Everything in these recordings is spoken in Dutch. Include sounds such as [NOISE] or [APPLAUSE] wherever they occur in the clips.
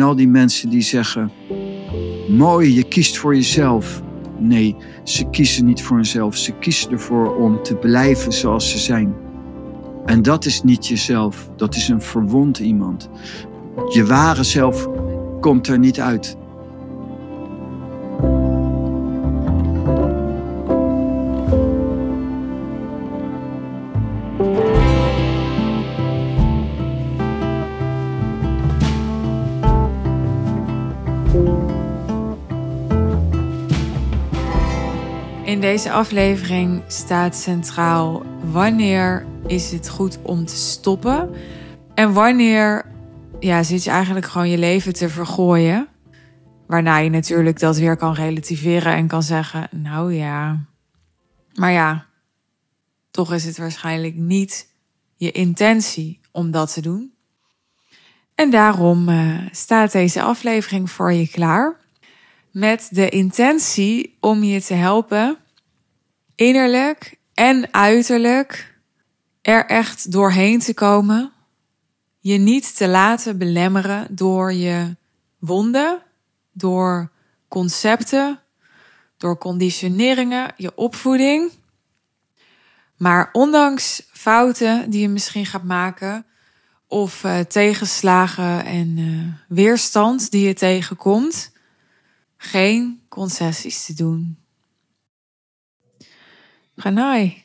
En al die mensen die zeggen: Mooi, je kiest voor jezelf. Nee, ze kiezen niet voor hunzelf. Ze kiezen ervoor om te blijven zoals ze zijn. En dat is niet jezelf. Dat is een verwond iemand. Je ware zelf komt er niet uit. Deze aflevering staat centraal wanneer is het goed om te stoppen en wanneer ja, zit je eigenlijk gewoon je leven te vergooien. Waarna je natuurlijk dat weer kan relativeren en kan zeggen: Nou ja, maar ja, toch is het waarschijnlijk niet je intentie om dat te doen. En daarom uh, staat deze aflevering voor je klaar. Met de intentie om je te helpen, innerlijk en uiterlijk, er echt doorheen te komen. Je niet te laten belemmeren door je wonden, door concepten, door conditioneringen, je opvoeding. Maar ondanks fouten die je misschien gaat maken, of uh, tegenslagen en uh, weerstand die je tegenkomt, geen concessies te doen. Pranay.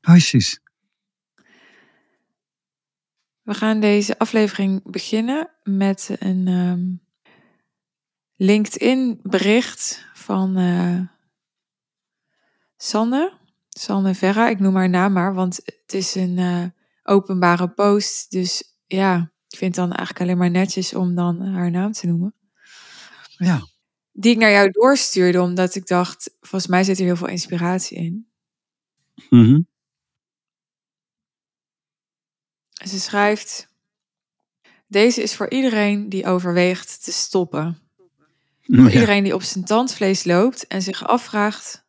Hoi Sis. We gaan deze aflevering beginnen met een um, LinkedIn bericht van uh, Sanne. Sanne Verra, ik noem haar naam maar, want het is een uh, openbare post. Dus ja, ik vind het dan eigenlijk alleen maar netjes om dan haar naam te noemen. Ja. Die ik naar jou doorstuurde, omdat ik dacht, volgens mij zit er heel veel inspiratie in. Mm Ze schrijft: Deze is voor iedereen die overweegt te stoppen. Voor iedereen die op zijn tandvlees loopt en zich afvraagt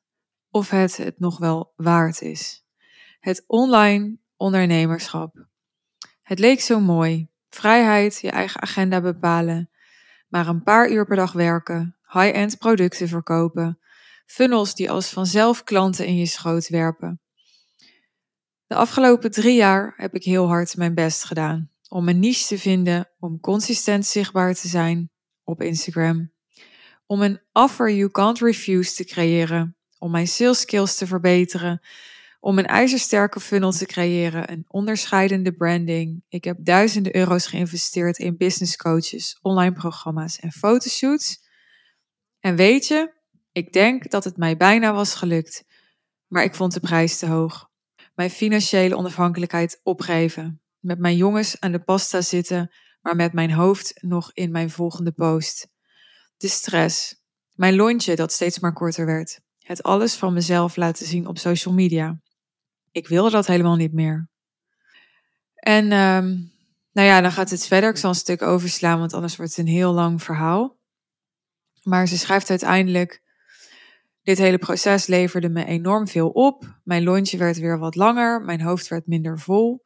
of het het nog wel waard is. Het online ondernemerschap. Het leek zo mooi. Vrijheid, je eigen agenda bepalen, maar een paar uur per dag werken, high-end producten verkopen, funnels die als vanzelf klanten in je schoot werpen. De afgelopen drie jaar heb ik heel hard mijn best gedaan om een niche te vinden, om consistent zichtbaar te zijn op Instagram, om een offer you can't refuse te creëren, om mijn sales skills te verbeteren, om een ijzersterke funnel te creëren, een onderscheidende branding. Ik heb duizenden euro's geïnvesteerd in business coaches, online programma's en fotoshoots. En weet je, ik denk dat het mij bijna was gelukt, maar ik vond de prijs te hoog mijn financiële onafhankelijkheid opgeven. Met mijn jongens aan de pasta zitten, maar met mijn hoofd nog in mijn volgende post. De stress. Mijn lontje dat steeds maar korter werd. Het alles van mezelf laten zien op social media. Ik wilde dat helemaal niet meer. En um, nou ja, dan gaat het verder. Ik zal een stuk overslaan, want anders wordt het een heel lang verhaal. Maar ze schrijft uiteindelijk: dit hele proces leverde me enorm veel op. Mijn lontje werd weer wat langer, mijn hoofd werd minder vol.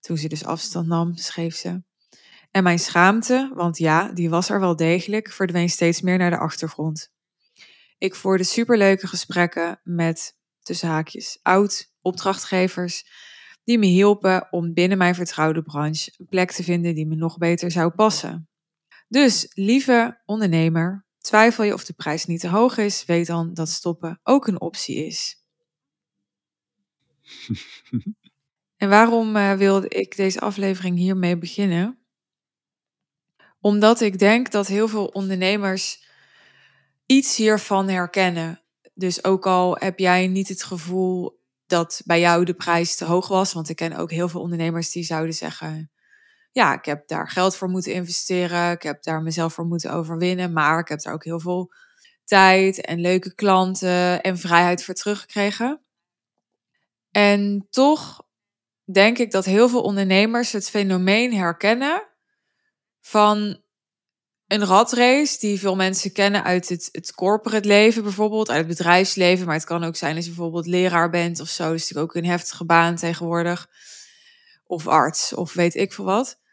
Toen ze dus afstand nam, schreef ze. En mijn schaamte, want ja, die was er wel degelijk, verdween steeds meer naar de achtergrond. Ik voerde superleuke gesprekken met, tussen haakjes, oud opdrachtgevers die me hielpen om binnen mijn vertrouwde branche een plek te vinden die me nog beter zou passen. Dus, lieve ondernemer, Twijfel je of de prijs niet te hoog is, weet dan dat stoppen ook een optie is. [LAUGHS] en waarom uh, wilde ik deze aflevering hiermee beginnen? Omdat ik denk dat heel veel ondernemers iets hiervan herkennen. Dus ook al heb jij niet het gevoel dat bij jou de prijs te hoog was, want ik ken ook heel veel ondernemers die zouden zeggen: ja, ik heb daar geld voor moeten investeren. Ik heb daar mezelf voor moeten overwinnen. Maar ik heb daar ook heel veel tijd en leuke klanten en vrijheid voor teruggekregen. En toch denk ik dat heel veel ondernemers het fenomeen herkennen van een ratrace die veel mensen kennen uit het, het corporate leven bijvoorbeeld, uit het bedrijfsleven. Maar het kan ook zijn als je bijvoorbeeld leraar bent of zo. Dat is natuurlijk ook een heftige baan tegenwoordig. Of arts of weet ik veel wat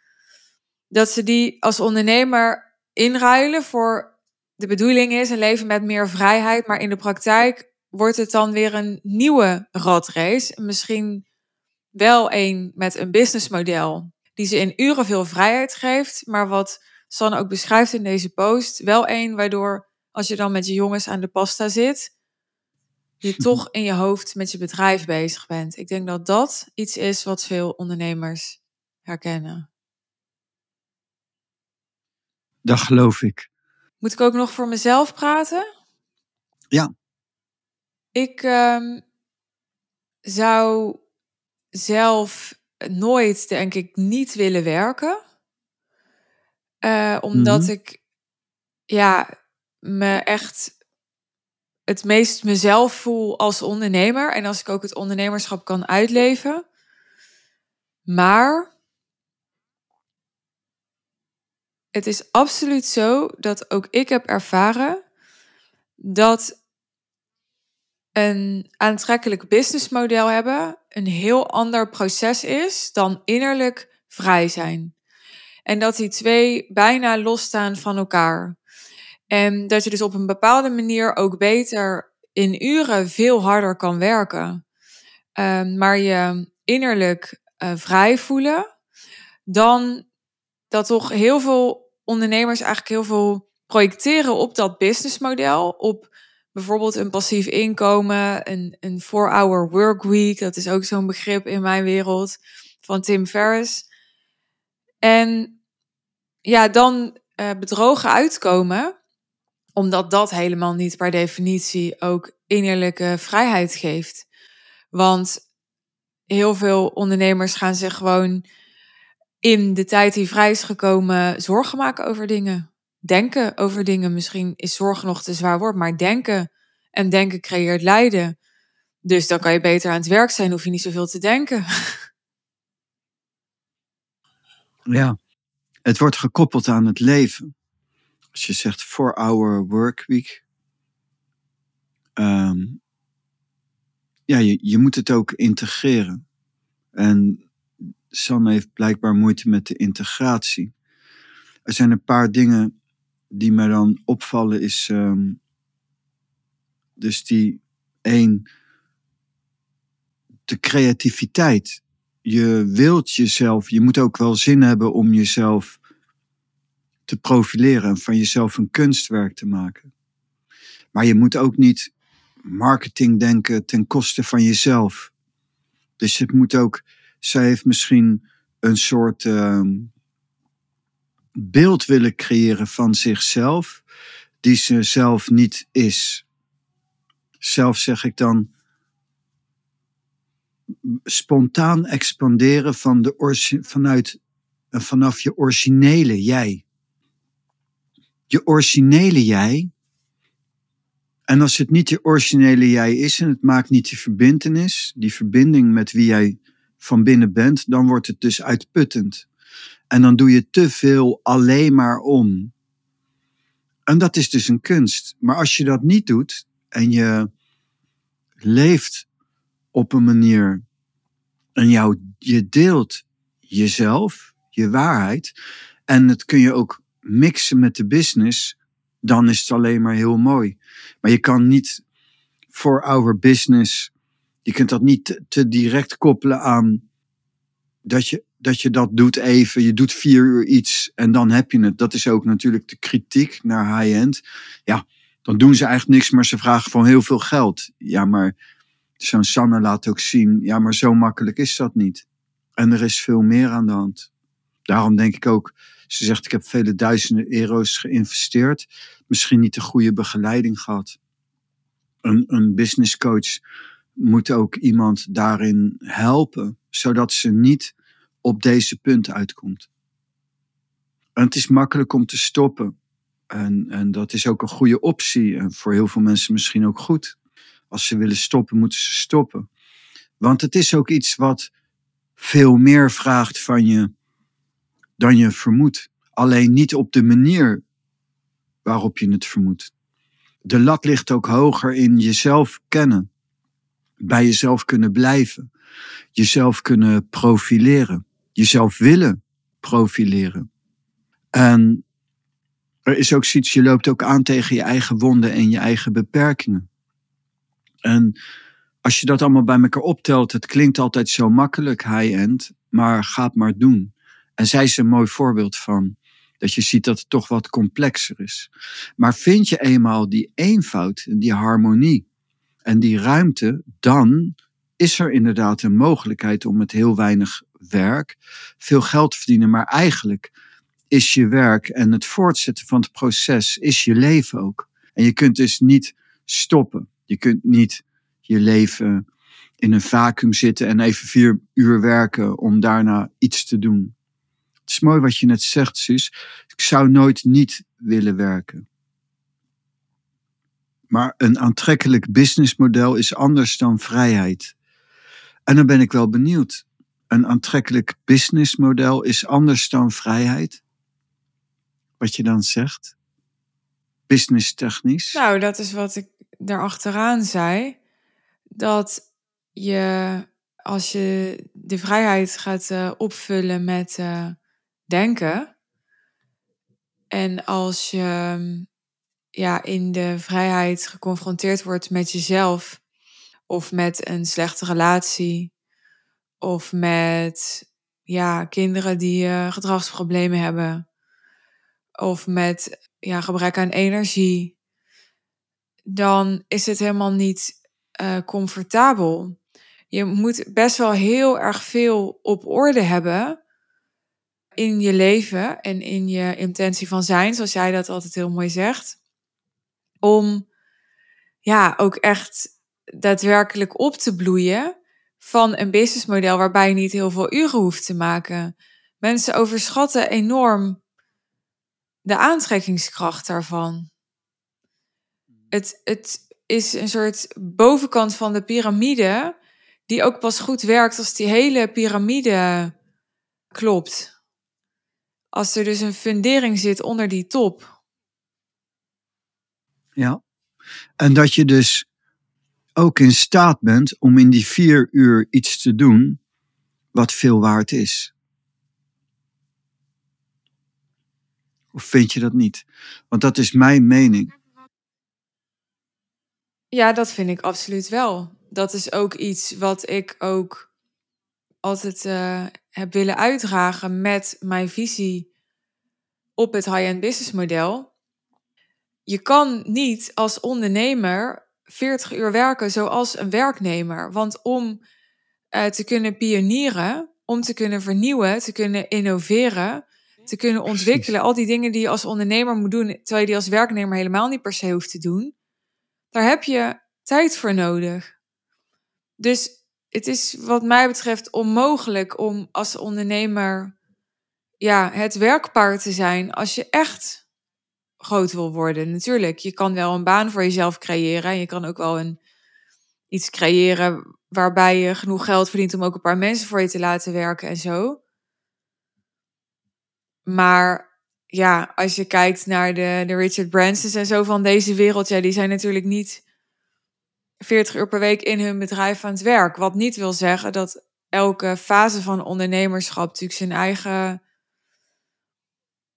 dat ze die als ondernemer inruilen voor de bedoeling is een leven met meer vrijheid, maar in de praktijk wordt het dan weer een nieuwe ratrace. Misschien wel een met een businessmodel die ze in uren veel vrijheid geeft, maar wat Sanne ook beschrijft in deze post, wel een waardoor als je dan met je jongens aan de pasta zit, je [LAUGHS] toch in je hoofd met je bedrijf bezig bent. Ik denk dat dat iets is wat veel ondernemers herkennen. Dat geloof ik. Moet ik ook nog voor mezelf praten? Ja. Ik um, zou zelf nooit, denk ik, niet willen werken. Uh, omdat Mhm. ik ja, me echt het meest mezelf voel als ondernemer. En als ik ook het ondernemerschap kan uitleven. Maar het is absoluut zo dat ook ik heb ervaren dat een aantrekkelijk businessmodel hebben een heel ander proces is dan innerlijk vrij zijn. En dat die twee bijna losstaan van elkaar. En dat je dus op een bepaalde manier ook beter in uren veel harder kan werken. Um, maar je innerlijk uh, vrij voelen, dan dat toch heel veel ondernemers eigenlijk heel veel projecteren op dat businessmodel. Op bijvoorbeeld een passief inkomen, een, een four-hour workweek. Dat is ook zo'n begrip in mijn wereld van Tim Ferriss. En ja, dan uh, bedrogen uitkomen, omdat dat helemaal niet per definitie ook innerlijke vrijheid geeft. Want heel veel ondernemers gaan zich gewoon in de tijd die vrij is gekomen zorgen maken over dingen. Denken over dingen. Misschien is zorg nog te zwaar woord, maar denken. En denken creëert lijden. Dus dan kan je beter aan het werk zijn, hoef je niet zoveel te denken. [LAUGHS] Ja, het wordt gekoppeld aan het leven. Als je zegt four hour workweek. Um, ja, je, je moet het ook integreren. En Sanne heeft blijkbaar moeite met de integratie. Er zijn een paar dingen die mij dan opvallen, is um, dus die één, de creativiteit. Je wilt jezelf, je moet ook wel zin hebben om jezelf te profileren en van jezelf een kunstwerk te maken. Maar je moet ook niet marketing denken ten koste van jezelf. Dus het moet ook, zij heeft misschien een soort uh, beeld willen creëren van zichzelf, die ze zelf niet is. Zelf zeg ik dan spontaan expanderen van de vanuit, vanaf je originele jij. Je originele jij. En als het niet je originele jij is en het maakt niet die verbindenis, die verbinding met wie jij van binnen bent, dan wordt het dus uitputtend. En dan doe je te veel alleen maar om. En dat is dus een kunst. Maar als je dat niet doet en je leeft op een manier en jou, je deelt jezelf, je waarheid, en het kun je ook mixen met de business, dan is het alleen maar heel mooi. Maar je kan niet voor our business, je kunt dat niet te, direct koppelen aan dat je, dat je dat doet even, je doet vier uur iets en dan heb je het. Dat is ook natuurlijk de kritiek naar high-end. Ja, dan doen ze eigenlijk niks, maar ze vragen van heel veel geld. Ja, maar zo'n Sanne laat ook zien, ja, maar zo makkelijk is dat niet. En er is veel meer aan de hand. Daarom denk ik ook, ze zegt, ik heb vele duizenden euro's geïnvesteerd. Misschien niet de goede begeleiding gehad. Een, een business coach moet ook iemand daarin helpen, zodat ze niet op deze punten uitkomt. En het is makkelijk om te stoppen. En, en dat is ook een goede optie. En voor heel veel mensen misschien ook goed. Als ze willen stoppen, moeten ze stoppen. Want het is ook iets wat veel meer vraagt van je dan je vermoedt. Alleen niet op de manier waarop je het vermoedt. De lat ligt ook hoger in jezelf kennen. Bij jezelf kunnen blijven. Jezelf kunnen profileren. Jezelf willen profileren. En er is ook zoiets, je loopt ook aan tegen je eigen wonden en je eigen beperkingen. En als je dat allemaal bij elkaar optelt, het klinkt altijd zo makkelijk high-end, maar ga het maar doen. En zij is een mooi voorbeeld van. Dat je ziet dat het toch wat complexer is. Maar vind je eenmaal die eenvoud, die harmonie en die ruimte, dan is er inderdaad een mogelijkheid om met heel weinig werk veel geld te verdienen. Maar eigenlijk is je werk en het voortzetten van het proces is je leven ook. En je kunt dus niet stoppen. Je kunt niet je leven in een vacuüm zitten en even vier uur werken om daarna iets te doen. Het is mooi wat je net zegt, Sus. Ik zou nooit niet willen werken. Maar een aantrekkelijk businessmodel is anders dan vrijheid. En dan ben ik wel benieuwd. Een aantrekkelijk businessmodel is anders dan vrijheid? Wat je dan zegt? Business technisch? Nou, dat is wat ik daarachteraan zei. Dat je, als je de vrijheid gaat uh, opvullen met uh, denken. En als je ja, in de vrijheid geconfronteerd wordt met jezelf, of met een slechte relatie, of met ja, kinderen die uh, gedragsproblemen hebben, of met ja, gebrek aan energie, dan is het helemaal niet uh, comfortabel. Je moet best wel heel erg veel op orde hebben in je leven en in je intentie van zijn, zoals jij dat altijd heel mooi zegt. Om ja, ook echt daadwerkelijk op te bloeien van een businessmodel waarbij je niet heel veel uren hoeft te maken. Mensen overschatten enorm de aantrekkingskracht daarvan. Het, het is een soort bovenkant van de piramide, die ook pas goed werkt als die hele piramide klopt. Als er dus een fundering zit onder die top. Ja, en dat je dus ook in staat bent om in die vier uur iets te doen wat veel waard is. Of vind je dat niet? Want dat is mijn mening. Ja, dat vind ik absoluut wel. Dat is ook iets wat ik ook altijd uh, heb willen uitdragen met mijn visie op het high-end business model. Je kan niet als ondernemer 40 uur werken zoals een werknemer. Want om uh, te kunnen pionieren, om te kunnen vernieuwen, te kunnen innoveren, te kunnen ontwikkelen, al die dingen die je als ondernemer moet doen, terwijl je die als werknemer helemaal niet per se hoeft te doen, daar heb je tijd voor nodig. Dus het is wat mij betreft onmogelijk om als ondernemer ja, het werkpaard te zijn als je echt groot wil worden. Natuurlijk, je kan wel een baan voor jezelf creëren. En je kan ook wel een, iets creëren waarbij je genoeg geld verdient om ook een paar mensen voor je te laten werken en zo. Maar ja, als je kijkt naar de, de Richard Bransons en zo van deze wereld, ja, die zijn natuurlijk niet 40 uur per week in hun bedrijf aan het werk. Wat niet wil zeggen dat elke fase van ondernemerschap natuurlijk zijn eigen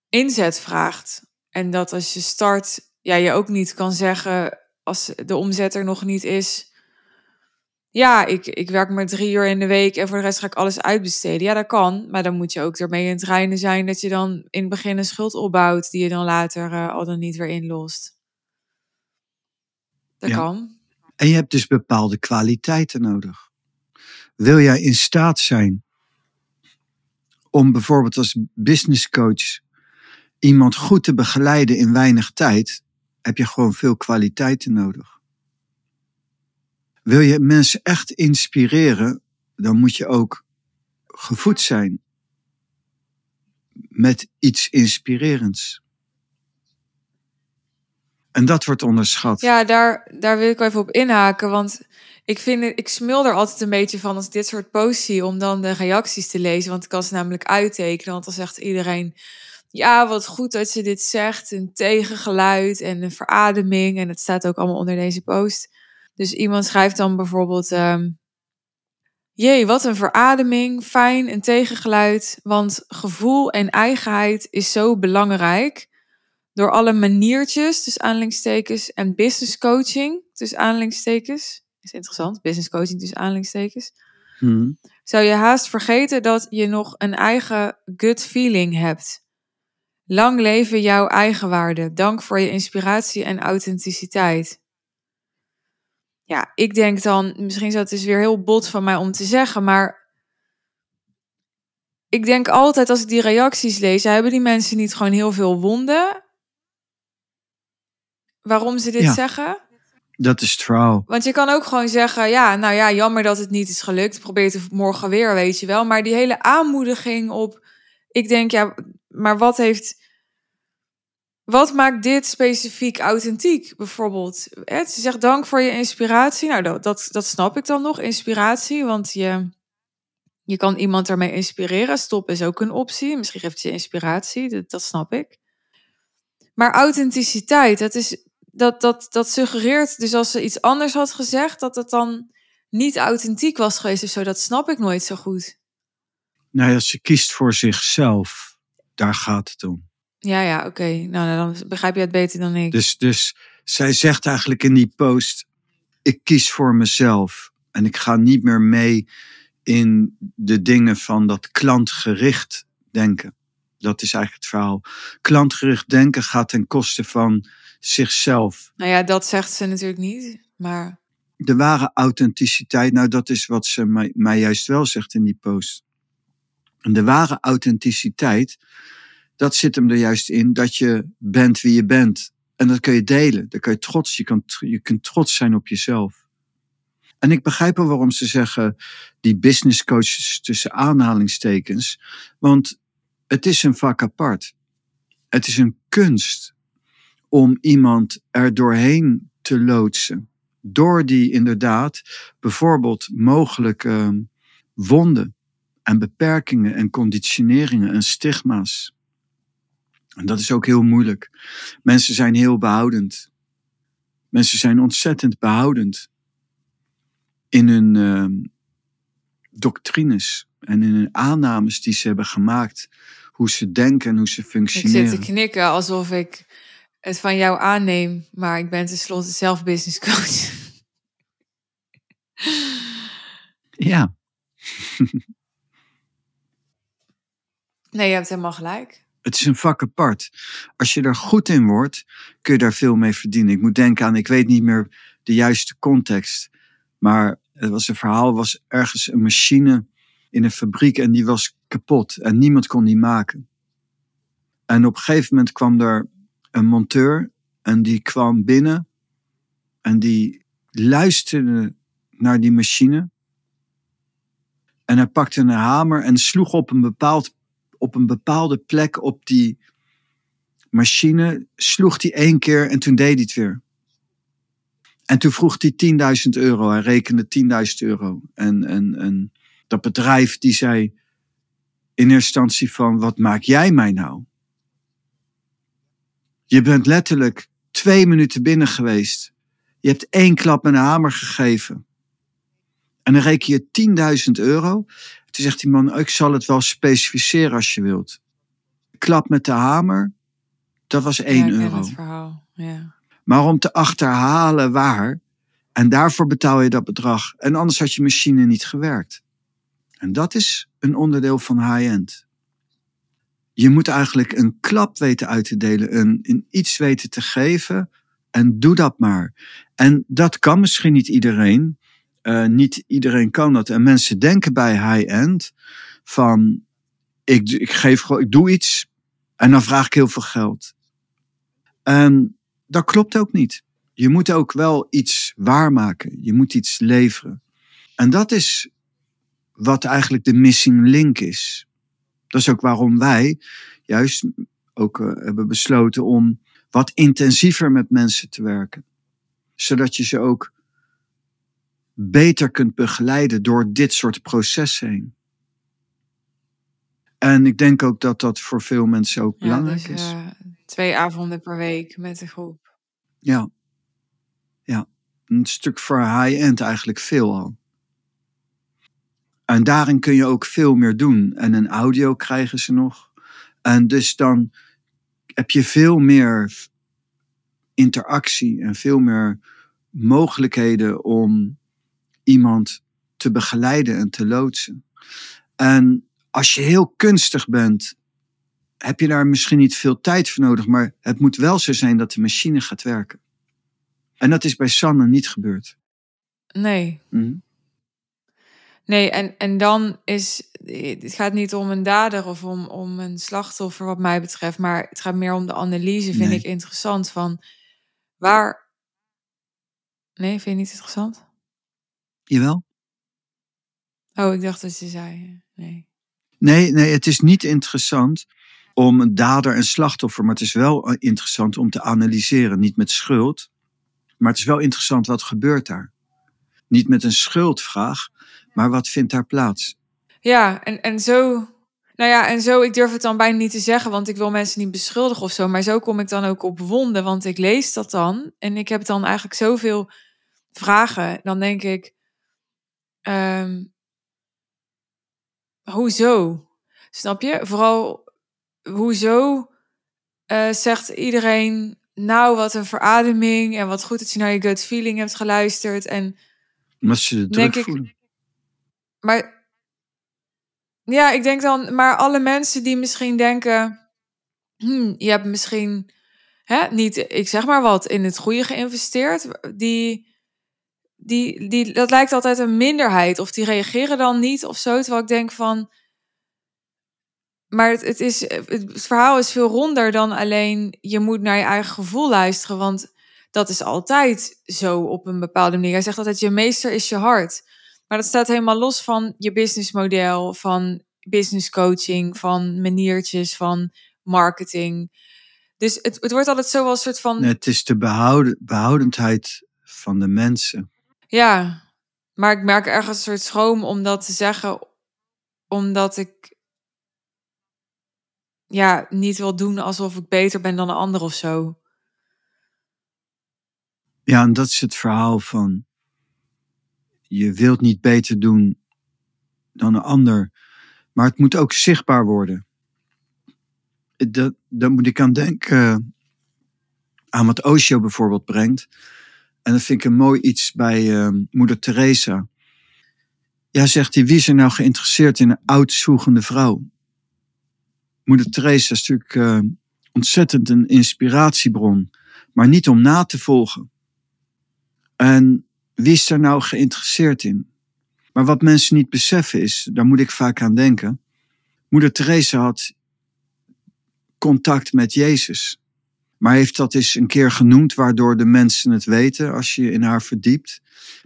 inzet vraagt. En dat als je start, ja, je ook niet kan zeggen als de omzet er nog niet is. Ja, ik, ik werk maar drie uur in de week en voor de rest ga ik alles uitbesteden. Ja, dat kan, maar dan moet je ook ermee in het reinen zijn dat je dan in het begin een schuld opbouwt die je dan later uh, al dan niet weer inlost. Dat kan. En je hebt dus bepaalde kwaliteiten nodig. Wil jij in staat zijn om bijvoorbeeld als business coach iemand goed te begeleiden in weinig tijd, heb je gewoon veel kwaliteiten nodig. Wil je mensen echt inspireren, dan moet je ook gevoed zijn met iets inspirerends. En dat wordt onderschat. Ja, daar, daar wil ik even op inhaken. Want ik vind ik smil er altijd een beetje van als dit soort posts zie, om dan de reacties te lezen. Want ik kan ze namelijk uittekenen. Want dan zegt iedereen ja, wat goed dat ze dit zegt. Een tegengeluid en een verademing. En het staat ook allemaal onder deze post. Dus iemand schrijft dan bijvoorbeeld: um, Jee, wat een verademing, fijn, een tegengeluid. Want gevoel en eigenheid is zo belangrijk. Door alle maniertjes, dus aanhalingstekens, en business coaching, dus aanhalingstekens. Is interessant, business coaching, dus aanhalingstekens. Hmm. Zou je haast vergeten dat je nog een eigen gut feeling hebt. Lang leven jouw eigenwaarde. Dank voor je inspiratie en authenticiteit. Ja, ik denk dan, misschien is dat dus weer heel bot van mij om te zeggen, maar ik denk altijd als ik die reacties lees, hebben die mensen niet gewoon heel veel wonden? Waarom ze dit Ja. zeggen? Dat is trouw. Want je kan ook gewoon zeggen, ja, nou ja, jammer dat het niet is gelukt. Probeer het morgen weer, weet je wel. Maar die hele aanmoediging op, ik denk, ja, maar wat heeft, wat maakt dit specifiek authentiek, bijvoorbeeld? Hè, Ze zegt dank voor je inspiratie. Nou, dat, dat, dat snap ik dan nog, inspiratie, want je, je kan iemand ermee inspireren. Stop is ook een optie. Misschien geeft ze inspiratie, dat, dat snap ik. Maar authenticiteit, dat, is, dat, dat, dat suggereert dus als ze iets anders had gezegd, dat het dan niet authentiek was geweest of zo. Dat snap ik nooit zo goed. Nou ja, ze kiest voor zichzelf. Daar gaat het om. Ja, ja, oké. Nou, nou, dan begrijp je het beter dan ik. Dus, dus zij zegt eigenlijk in die post: Ik kies voor mezelf. En ik ga niet meer mee in de dingen van dat klantgericht denken. Dat is eigenlijk het verhaal. Klantgericht denken gaat ten koste van zichzelf. Nou ja, dat zegt ze natuurlijk niet. Maar De ware authenticiteit, nou dat is wat ze mij, mij juist wel zegt in die post. En de ware authenticiteit, dat zit hem er juist in dat je bent wie je bent. En dat kun je delen. Dan kun je trots, je, je kunt trots zijn op jezelf. En ik begrijp wel waarom ze zeggen die business coaches tussen aanhalingstekens. Want het is een vak apart. Het is een kunst om iemand er doorheen te loodsen. Door die inderdaad bijvoorbeeld mogelijke wonden en beperkingen en conditioneringen en stigma's. En dat is ook heel moeilijk. Mensen zijn heel behoudend. Mensen zijn ontzettend behoudend in hun uh, doctrines en in hun aannames die ze hebben gemaakt. Hoe ze denken en hoe ze ik functioneren. zit te knikken alsof ik het van jou aanneem. Maar ik ben tenslotte zelf business coach. Ja, [LAUGHS] Nee, je hebt helemaal gelijk. het is een vak apart. Als je er goed in wordt, kun je daar veel mee verdienen. Ik moet denken aan, ik weet niet meer de juiste context. Maar het was een verhaal, was ergens een machine in een fabriek en die was kapot. En niemand kon die maken. En op een gegeven moment kwam er een monteur en die kwam binnen en die luisterde naar die machine. En hij pakte een hamer en sloeg op een, bepaald, op een bepaalde plek op die machine. Sloeg hij één keer en toen deed hij het weer. En toen vroeg hij 10.000 euro. Hij rekende 10.000 euro. En, en, en dat bedrijf die zei in eerste instantie van, wat maak jij mij nou? Je bent letterlijk twee minuten binnen geweest. Je hebt één klap met een hamer gegeven. En dan reken je 10.000 euro. Toen zegt die man, ik zal het wel specificeren als je wilt. Klap met de hamer, dat was 1 ja, ik ken euro. verhaal. Ja. Maar om te achterhalen waar, en daarvoor betaal je dat bedrag. En anders had je machine niet gewerkt. En dat is een onderdeel van high-end. Je moet eigenlijk een klap weten uit te delen, een, een iets weten te geven. En doe dat maar. En dat kan misschien niet iedereen. Uh, niet iedereen kan dat. En mensen denken bij high-end van ik, ik, geef, ik doe iets en dan vraag ik heel veel geld. En dat klopt ook niet. Je moet ook wel iets waarmaken. Je moet iets leveren. En dat is wat eigenlijk de missing link is. Dat is ook waarom wij juist ook uh, hebben besloten om wat intensiever met mensen te werken. Zodat je ze ook beter kunt begeleiden door dit soort processen heen. En ik denk ook dat dat voor veel mensen ook Ja, belangrijk dus is. twee avonden per week met de groep. Ja. Ja. Een stuk voor high-end eigenlijk veel al. En daarin kun je ook veel meer doen. En een audio krijgen ze nog. En dus dan heb je veel meer interactie en veel meer mogelijkheden om iemand te begeleiden en te loodsen. En als je heel kunstig bent, heb je daar misschien niet veel tijd voor nodig, maar het moet wel zo zijn dat de machine gaat werken. En dat is bij Sanne niet gebeurd. Nee. Mhm. Nee, en, en dan is. Het gaat niet om een dader of om, om een slachtoffer, wat mij betreft. Maar het gaat meer om de analyse, vind Nee. ik interessant. Van waar. Nee, vind je niet interessant? Jawel? Oh, ik dacht dat je zei. Nee. Nee, nee, het is niet interessant om een dader en slachtoffer, maar het is wel eh, interessant om te analyseren. Niet met schuld, maar het is wel interessant wat gebeurt daar. Niet met een schuldvraag, maar wat vindt daar plaats? Ja, en, en zo. Nou ja, en zo, ik durf het dan bijna niet te zeggen, want ik wil mensen niet beschuldigen of zo. Maar zo kom ik dan ook op wonden, want ik lees dat dan. En ik heb dan eigenlijk zoveel vragen. Dan denk ik, ehm, hoezo? Snap je? Vooral, hoezo eh, zegt iedereen, nou wat een verademing en wat goed dat je naar je gut feeling hebt geluisterd. En, Omdat ze de druk voelen. maar ja, ik denk dan, maar alle mensen die misschien denken, hmm, je hebt misschien hè, niet, ik zeg maar wat, in het goede geïnvesteerd, die, die, die, dat lijkt altijd een minderheid. Of die reageren dan niet of zo. Terwijl ik denk van. Maar het, het, is, het verhaal is veel ronder dan alleen je moet naar je eigen gevoel luisteren. Want dat is altijd zo op een bepaalde manier. Hij zegt altijd: je meester is je hart. Maar dat staat helemaal los van je businessmodel, van business coaching, van maniertjes, van marketing. Dus het, het wordt altijd zo als soort van. Het is de behouden, behoudendheid van de mensen. Ja, maar ik merk ergens een soort schroom om dat te zeggen, omdat ik ja, niet wil doen alsof ik beter ben dan een ander of zo. Ja, en dat is het verhaal van je wilt niet beter doen dan een ander, maar het moet ook zichtbaar worden. Dat, daar moet ik aan denken, aan wat Osho bijvoorbeeld brengt. En dat vind ik een mooi iets bij eh, moeder Teresa. Ja, zegt hij, wie is er nou geïnteresseerd in een oud-zwoegende vrouw? Moeder Teresa is natuurlijk eh, ontzettend een inspiratiebron, maar niet om na te volgen. En wie is daar nou geïnteresseerd in? Maar wat mensen niet beseffen is, daar moet ik vaak aan denken. Moeder Teresa had contact met Jezus. Maar heeft dat eens een keer genoemd, waardoor de mensen het weten als je in haar verdiept.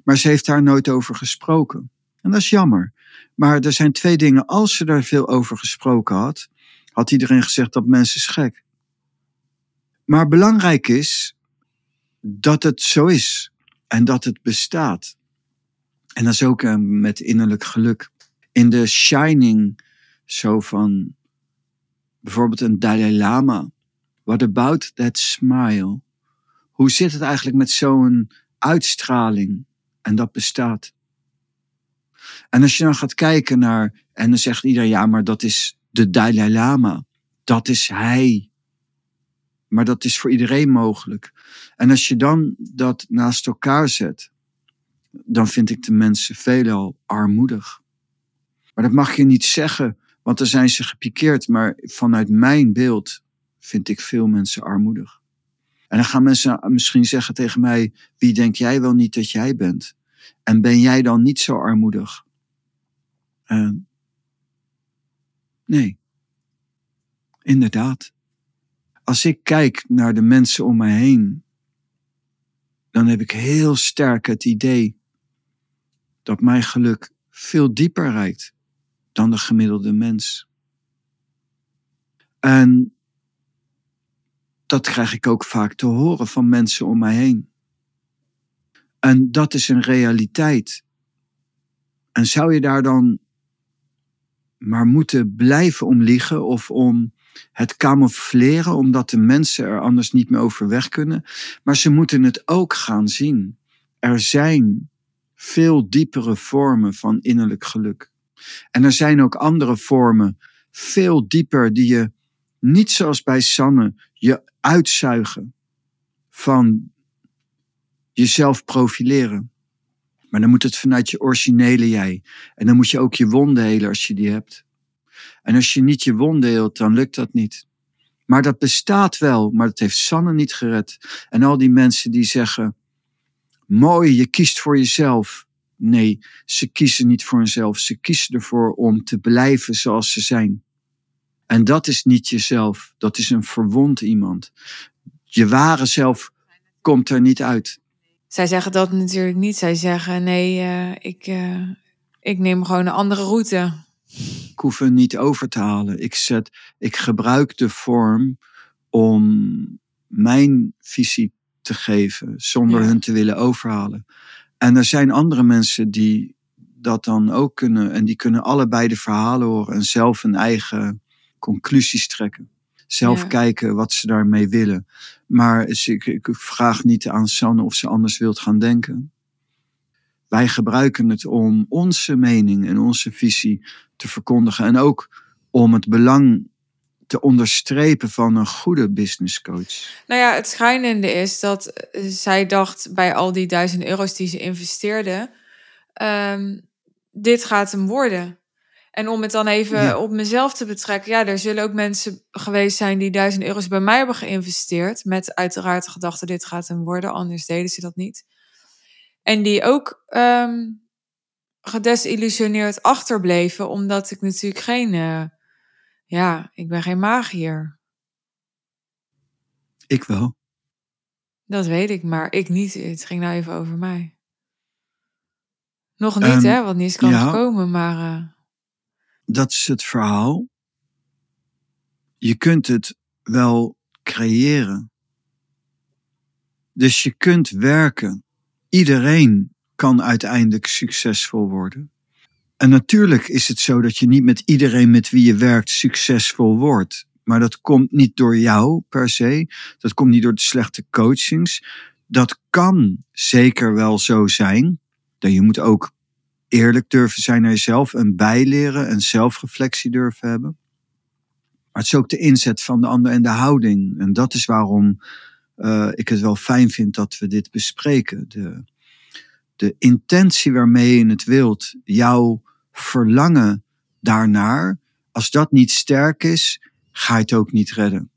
Maar ze heeft daar nooit over gesproken. En dat is jammer. Maar er zijn twee dingen. Als ze daar veel over gesproken had, had iedereen gezegd dat mensen is gek. Maar belangrijk is dat het zo is en dat het bestaat. En dat is ook eh, met innerlijk geluk. In de Shining, zo van bijvoorbeeld een Dalai Lama. What about that smile? Hoe zit het eigenlijk met zo'n uitstraling? En dat bestaat. En als je dan gaat kijken naar, en dan zegt iedereen, ja, maar dat is de Dalai Lama. Dat is hij. Maar dat is voor iedereen mogelijk. En als je dan dat naast elkaar zet, dan vind ik de mensen veelal armoedig. Maar dat mag je niet zeggen, want dan zijn ze gepikeerd. Maar vanuit mijn beeld vind ik veel mensen armoedig. En dan gaan mensen misschien zeggen tegen mij: wie denk jij wel niet dat jij bent? En ben jij dan niet zo armoedig? Uh, nee, inderdaad. Als ik kijk naar de mensen om mij heen, dan heb ik heel sterk het idee dat mijn geluk veel dieper reikt dan de gemiddelde mens. En dat krijg ik ook vaak te horen van mensen om mij heen. En dat is een realiteit. En zou je daar dan maar moeten blijven om liegen of om het camoufleren, omdat de mensen er anders niet meer over weg kunnen. Maar ze moeten het ook gaan zien. Er zijn veel diepere vormen van innerlijk geluk. En er zijn ook andere vormen, veel dieper, die je niet zoals bij Sanne je uitzuigen van jezelf profileren. Maar dan moet het vanuit je originele jij. En dan moet je ook je wonden helen als je die hebt. En als je niet je wonden heelt, dan lukt dat niet. Maar dat bestaat wel, maar dat heeft Sanne niet gered. En al die mensen die zeggen, mooi, je kiest voor jezelf. Nee, ze kiezen niet voor hunzelf. Ze kiezen ervoor om te blijven zoals ze zijn. En dat is niet jezelf. Dat is een verwond iemand. Je ware zelf komt er niet uit. Zij zeggen dat natuurlijk niet. Zij zeggen nee, uh, ik, uh, ik neem gewoon een andere route. Ik hoef het niet over te halen. Ik, zet, ik gebruik de vorm om mijn visie te geven zonder ja. hun te willen overhalen. En er zijn andere mensen die dat dan ook kunnen. En die kunnen allebei de verhalen horen en zelf een eigen conclusies trekken. Zelf ja. kijken wat ze daarmee willen. Maar ik, ik vraag niet aan Sanne of ze anders wilt gaan denken. Wij gebruiken het om onze mening en onze visie te verkondigen. En ook om het belang te onderstrepen van een goede business coach. Nou ja, het schijnende is dat eh, zij dacht bij al die duizend euro's die ze investeerde, um, dit gaat hem worden. En om het dan even ja. op mezelf te betrekken, ja, er zullen ook mensen geweest zijn die duizend euro's bij mij hebben geïnvesteerd, met uiteraard de gedachte dit gaat hem worden, anders deden ze dat niet. En die ook um, gedesillusioneerd achterbleven, omdat ik natuurlijk geen uh, ja, ik ben geen magier. Ik wel. Dat weet ik, maar ik niet. Het ging nou even over mij. Nog niet, um, hè, want niets kan ja, komen, maar. Uh... Dat is het verhaal. Je kunt het wel creëren. Dus je kunt werken. Iedereen kan uiteindelijk succesvol worden. En natuurlijk is het zo dat je niet met iedereen met wie je werkt succesvol wordt. Maar dat komt niet door jou per se. Dat komt niet door de slechte coachings. Dat kan zeker wel zo zijn. Dat je moet ook eerlijk durven zijn naar jezelf en bijleren en zelfreflectie durven hebben. Maar het is ook de inzet van de ander en de houding. En dat is waarom uh, ik het wel fijn vind dat we dit bespreken. De, de intentie waarmee je het wilt, jouw verlangen daarnaar, als dat niet sterk is, ga je het ook niet redden.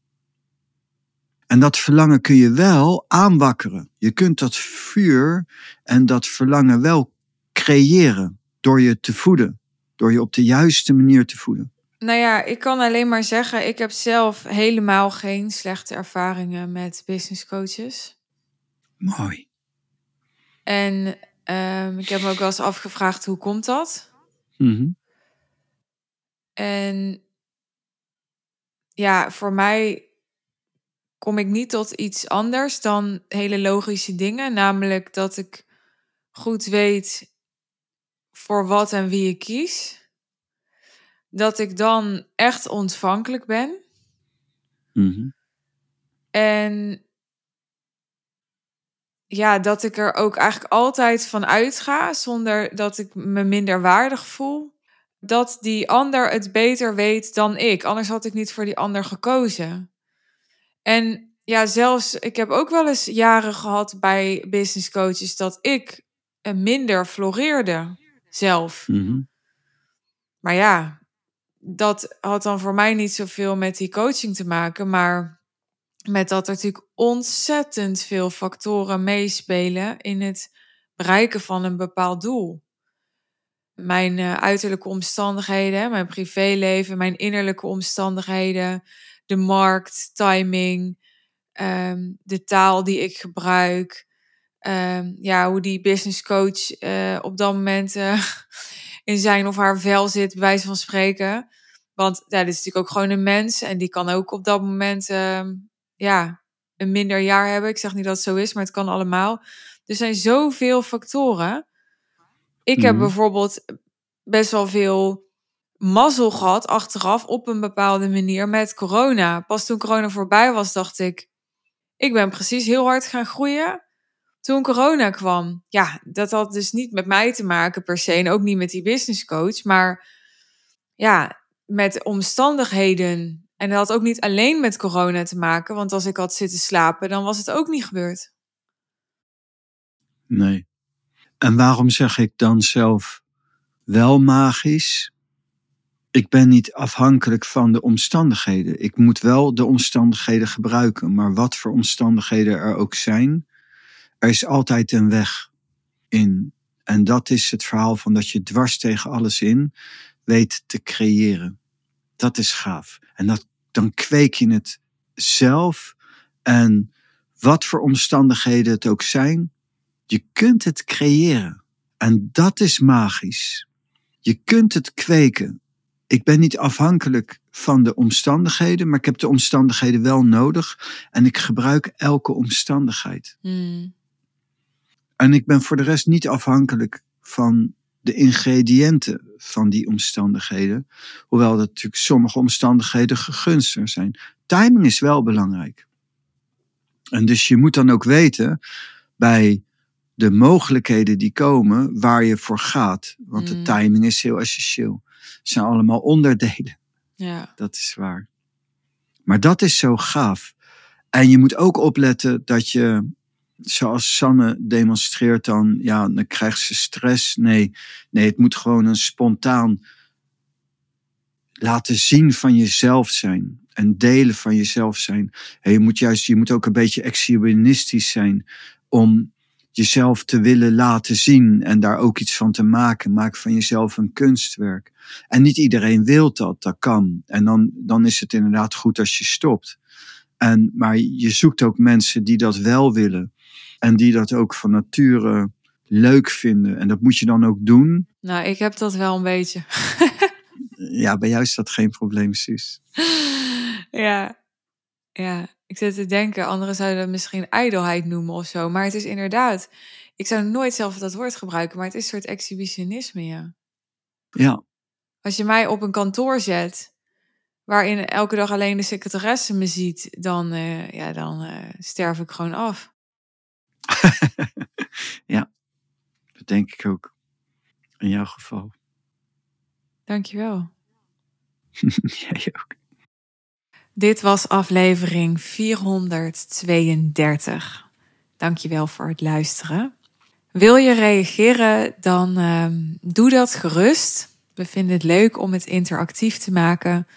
En dat verlangen kun je wel aanwakkeren. Je kunt dat vuur en dat verlangen wel creëren door je te voeden, door je op de juiste manier te voeden. Nou ja, ik kan alleen maar zeggen, ik heb zelf helemaal geen slechte ervaringen met business coaches. Mooi. En um, ik heb me ook wel eens afgevraagd, hoe komt dat? Mm -hmm. En ja, voor mij kom ik niet tot iets anders dan hele logische dingen. Namelijk dat ik goed weet voor wat en wie ik kies. Dat ik dan echt ontvankelijk ben. Mm -hmm. En ja, dat ik er ook eigenlijk altijd van uitga, zonder dat ik me minder waardig voel, dat die ander het beter weet dan ik. Anders had ik niet voor die ander gekozen. En ja, zelfs, ik heb ook wel eens jaren gehad bij business coaches dat ik minder floreerde zelf. Mm -hmm. Maar ja, dat had dan voor mij niet zoveel met die coaching te maken, maar met dat er natuurlijk ontzettend veel factoren meespelen in het bereiken van een bepaald doel. Mijn uh, uiterlijke omstandigheden, mijn privéleven, mijn innerlijke omstandigheden, de markt, timing, um, de taal die ik gebruik, um, ja, hoe die business coach uh, op dat moment uh, [LAUGHS] in zijn of haar vel zit, bij wijze van spreken. Want ja, dit is natuurlijk ook gewoon een mens en die kan ook op dat moment ehm, ja, een minder jaar hebben. Ik zeg niet dat het zo is, maar het kan allemaal. Er zijn zoveel factoren. Ik heb Mhm. bijvoorbeeld best wel veel mazzel gehad achteraf op een bepaalde manier met corona. Pas toen corona voorbij was, dacht ik, ik ben precies heel hard gaan groeien. Toen corona kwam, ja, dat had dus niet met mij te maken per se. En ook niet met die business coach. Maar ja, met omstandigheden. En dat had ook niet alleen met corona te maken. Want als ik had zitten slapen, dan was het ook niet gebeurd. Nee. En waarom zeg ik dan zelf wel magisch? Ik ben niet afhankelijk van de omstandigheden. Ik moet wel de omstandigheden gebruiken. Maar wat voor omstandigheden er ook zijn, er is altijd een weg in. En dat is het verhaal van dat je dwars tegen alles in weet te creëren. Dat is gaaf. En dat, dan kweek je het zelf. En wat voor omstandigheden het ook zijn, je kunt het creëren. En dat is magisch. Je kunt het kweken. Ik ben niet afhankelijk van de omstandigheden, maar ik heb de omstandigheden wel nodig. En ik gebruik elke omstandigheid. Hmm. En ik ben voor de rest niet afhankelijk van de ingrediënten van die omstandigheden. Hoewel dat natuurlijk sommige omstandigheden gegunster zijn. Timing is wel belangrijk. En dus je moet dan ook weten bij de mogelijkheden die komen waar je voor gaat. Want de Mm. timing is heel essentieel. Het zijn allemaal onderdelen. Ja. Dat is waar. Maar dat is zo gaaf. En je moet ook opletten dat je, zoals Sanne demonstreert dan, ja, dan krijgt ze stress. Nee, nee, het moet gewoon een spontaan laten zien van jezelf zijn. En delen van jezelf zijn. En je moet juist, je moet ook een beetje exhibitionistisch zijn om jezelf te willen laten zien en daar ook iets van te maken. Maak van jezelf een kunstwerk. En niet iedereen wil dat, dat kan. En dan, dan is het inderdaad goed als je stopt. En, maar je zoekt ook mensen die dat wel willen. En die dat ook van nature leuk vinden. En dat moet je dan ook doen. Nou, ik heb dat wel een beetje. Ja, bij jou is dat geen probleem, Suus. ja. Ja. Ik zit te denken, anderen zouden het misschien ijdelheid noemen of zo. Maar het is inderdaad, ik zou nooit zelf dat woord gebruiken, maar het is een soort exhibitionisme, ja. Ja, Als je mij op een kantoor zet, waarin elke dag alleen de secretaresse me ziet, dan, eh, ja, dan eh, sterf ik gewoon af. [LAUGHS] dat denk ik ook. In jouw geval. Dankjewel. [LAUGHS] Jij ook. Dit was aflevering 432. Dankjewel voor het luisteren. Wil je reageren, dan ehm, doe dat gerust. We vinden het leuk om het interactief te maken.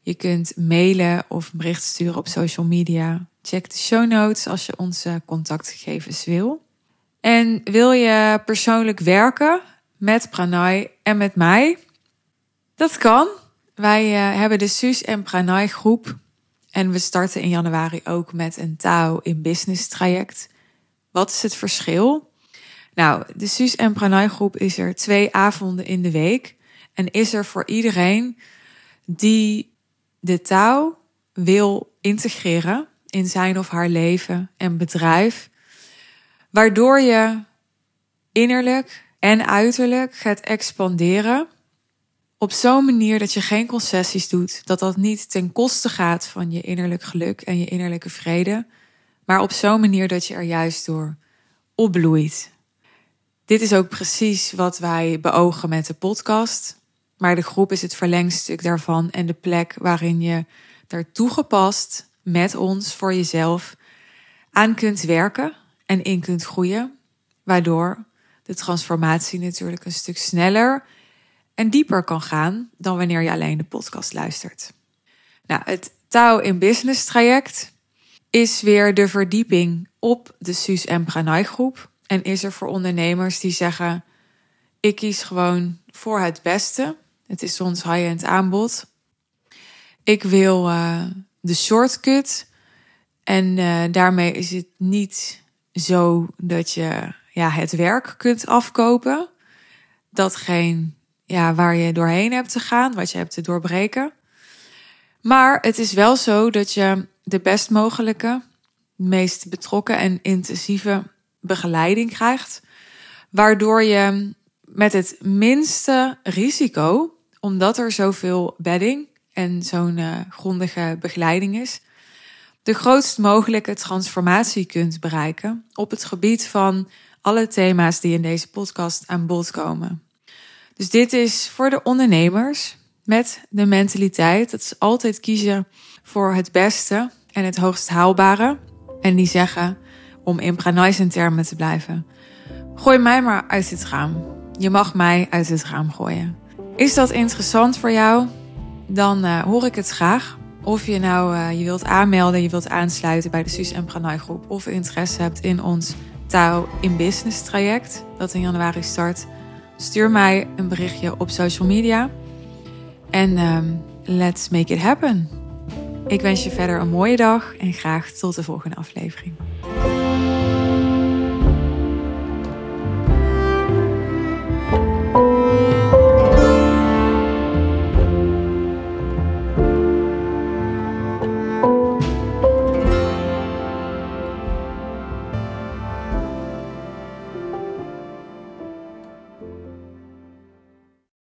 Je kunt mailen of een bericht sturen op social media. Check de show notes als je onze contactgegevens wil. En wil je persoonlijk werken met Pranay en met mij? Dat kan. Wij eh, hebben de Suus en Pranay groep. En we starten in januari ook met een Tao in Business traject. Wat is het verschil? Nou, de Suus en Pranay groep is er twee avonden in de week. En is er voor iedereen die de Tao wil integreren in zijn of haar leven en bedrijf. Waardoor je innerlijk en uiterlijk gaat expanderen op zo'n manier dat je geen concessies doet, dat dat niet ten koste gaat van je innerlijk geluk en je innerlijke vrede, maar op zo'n manier dat je er juist door opbloeit. Dit is ook precies wat wij beogen met de podcast, maar de groep is het verlengstuk daarvan en de plek waarin je er toegepast met ons voor jezelf aan kunt werken en in kunt groeien, waardoor de transformatie natuurlijk een stuk sneller en dieper kan gaan dan wanneer je alleen de podcast luistert. Nou, het Tao in Business traject is weer de verdieping op de Suus en Pranay groep. En is er voor ondernemers die zeggen: Ik kies gewoon voor het beste. Het is ons high-end aanbod. Ik wil uh, de shortcut. En uh, daarmee is het niet zo dat je ja, het werk kunt afkopen. Datgene ja, waar je doorheen hebt te gaan, wat je hebt te doorbreken. Maar het is wel zo dat je de best mogelijke, meest betrokken en intensieve begeleiding krijgt. Waardoor je met het minste risico, omdat er zoveel bedding en zo'n uh, grondige begeleiding is, de grootst mogelijke transformatie kunt bereiken op het gebied van alle thema's die in deze podcast aan bod komen. Dus dit is voor de ondernemers met de mentaliteit dat ze altijd kiezen voor het beste en het hoogst haalbare. En die zeggen, om in Pranaysen termen te blijven, gooi mij maar uit het raam. Je mag mij uit het raam gooien. Is dat interessant voor jou? Dan uh, hoor ik het graag. Of je nou uh, je wilt aanmelden, je wilt aansluiten bij de Suus en Pranay groep. Of interesse hebt in ons Tao in Business traject. Dat in januari start. Stuur mij een berichtje op social media. En um, let's make it happen. Ik wens je verder een mooie dag en graag tot de volgende aflevering.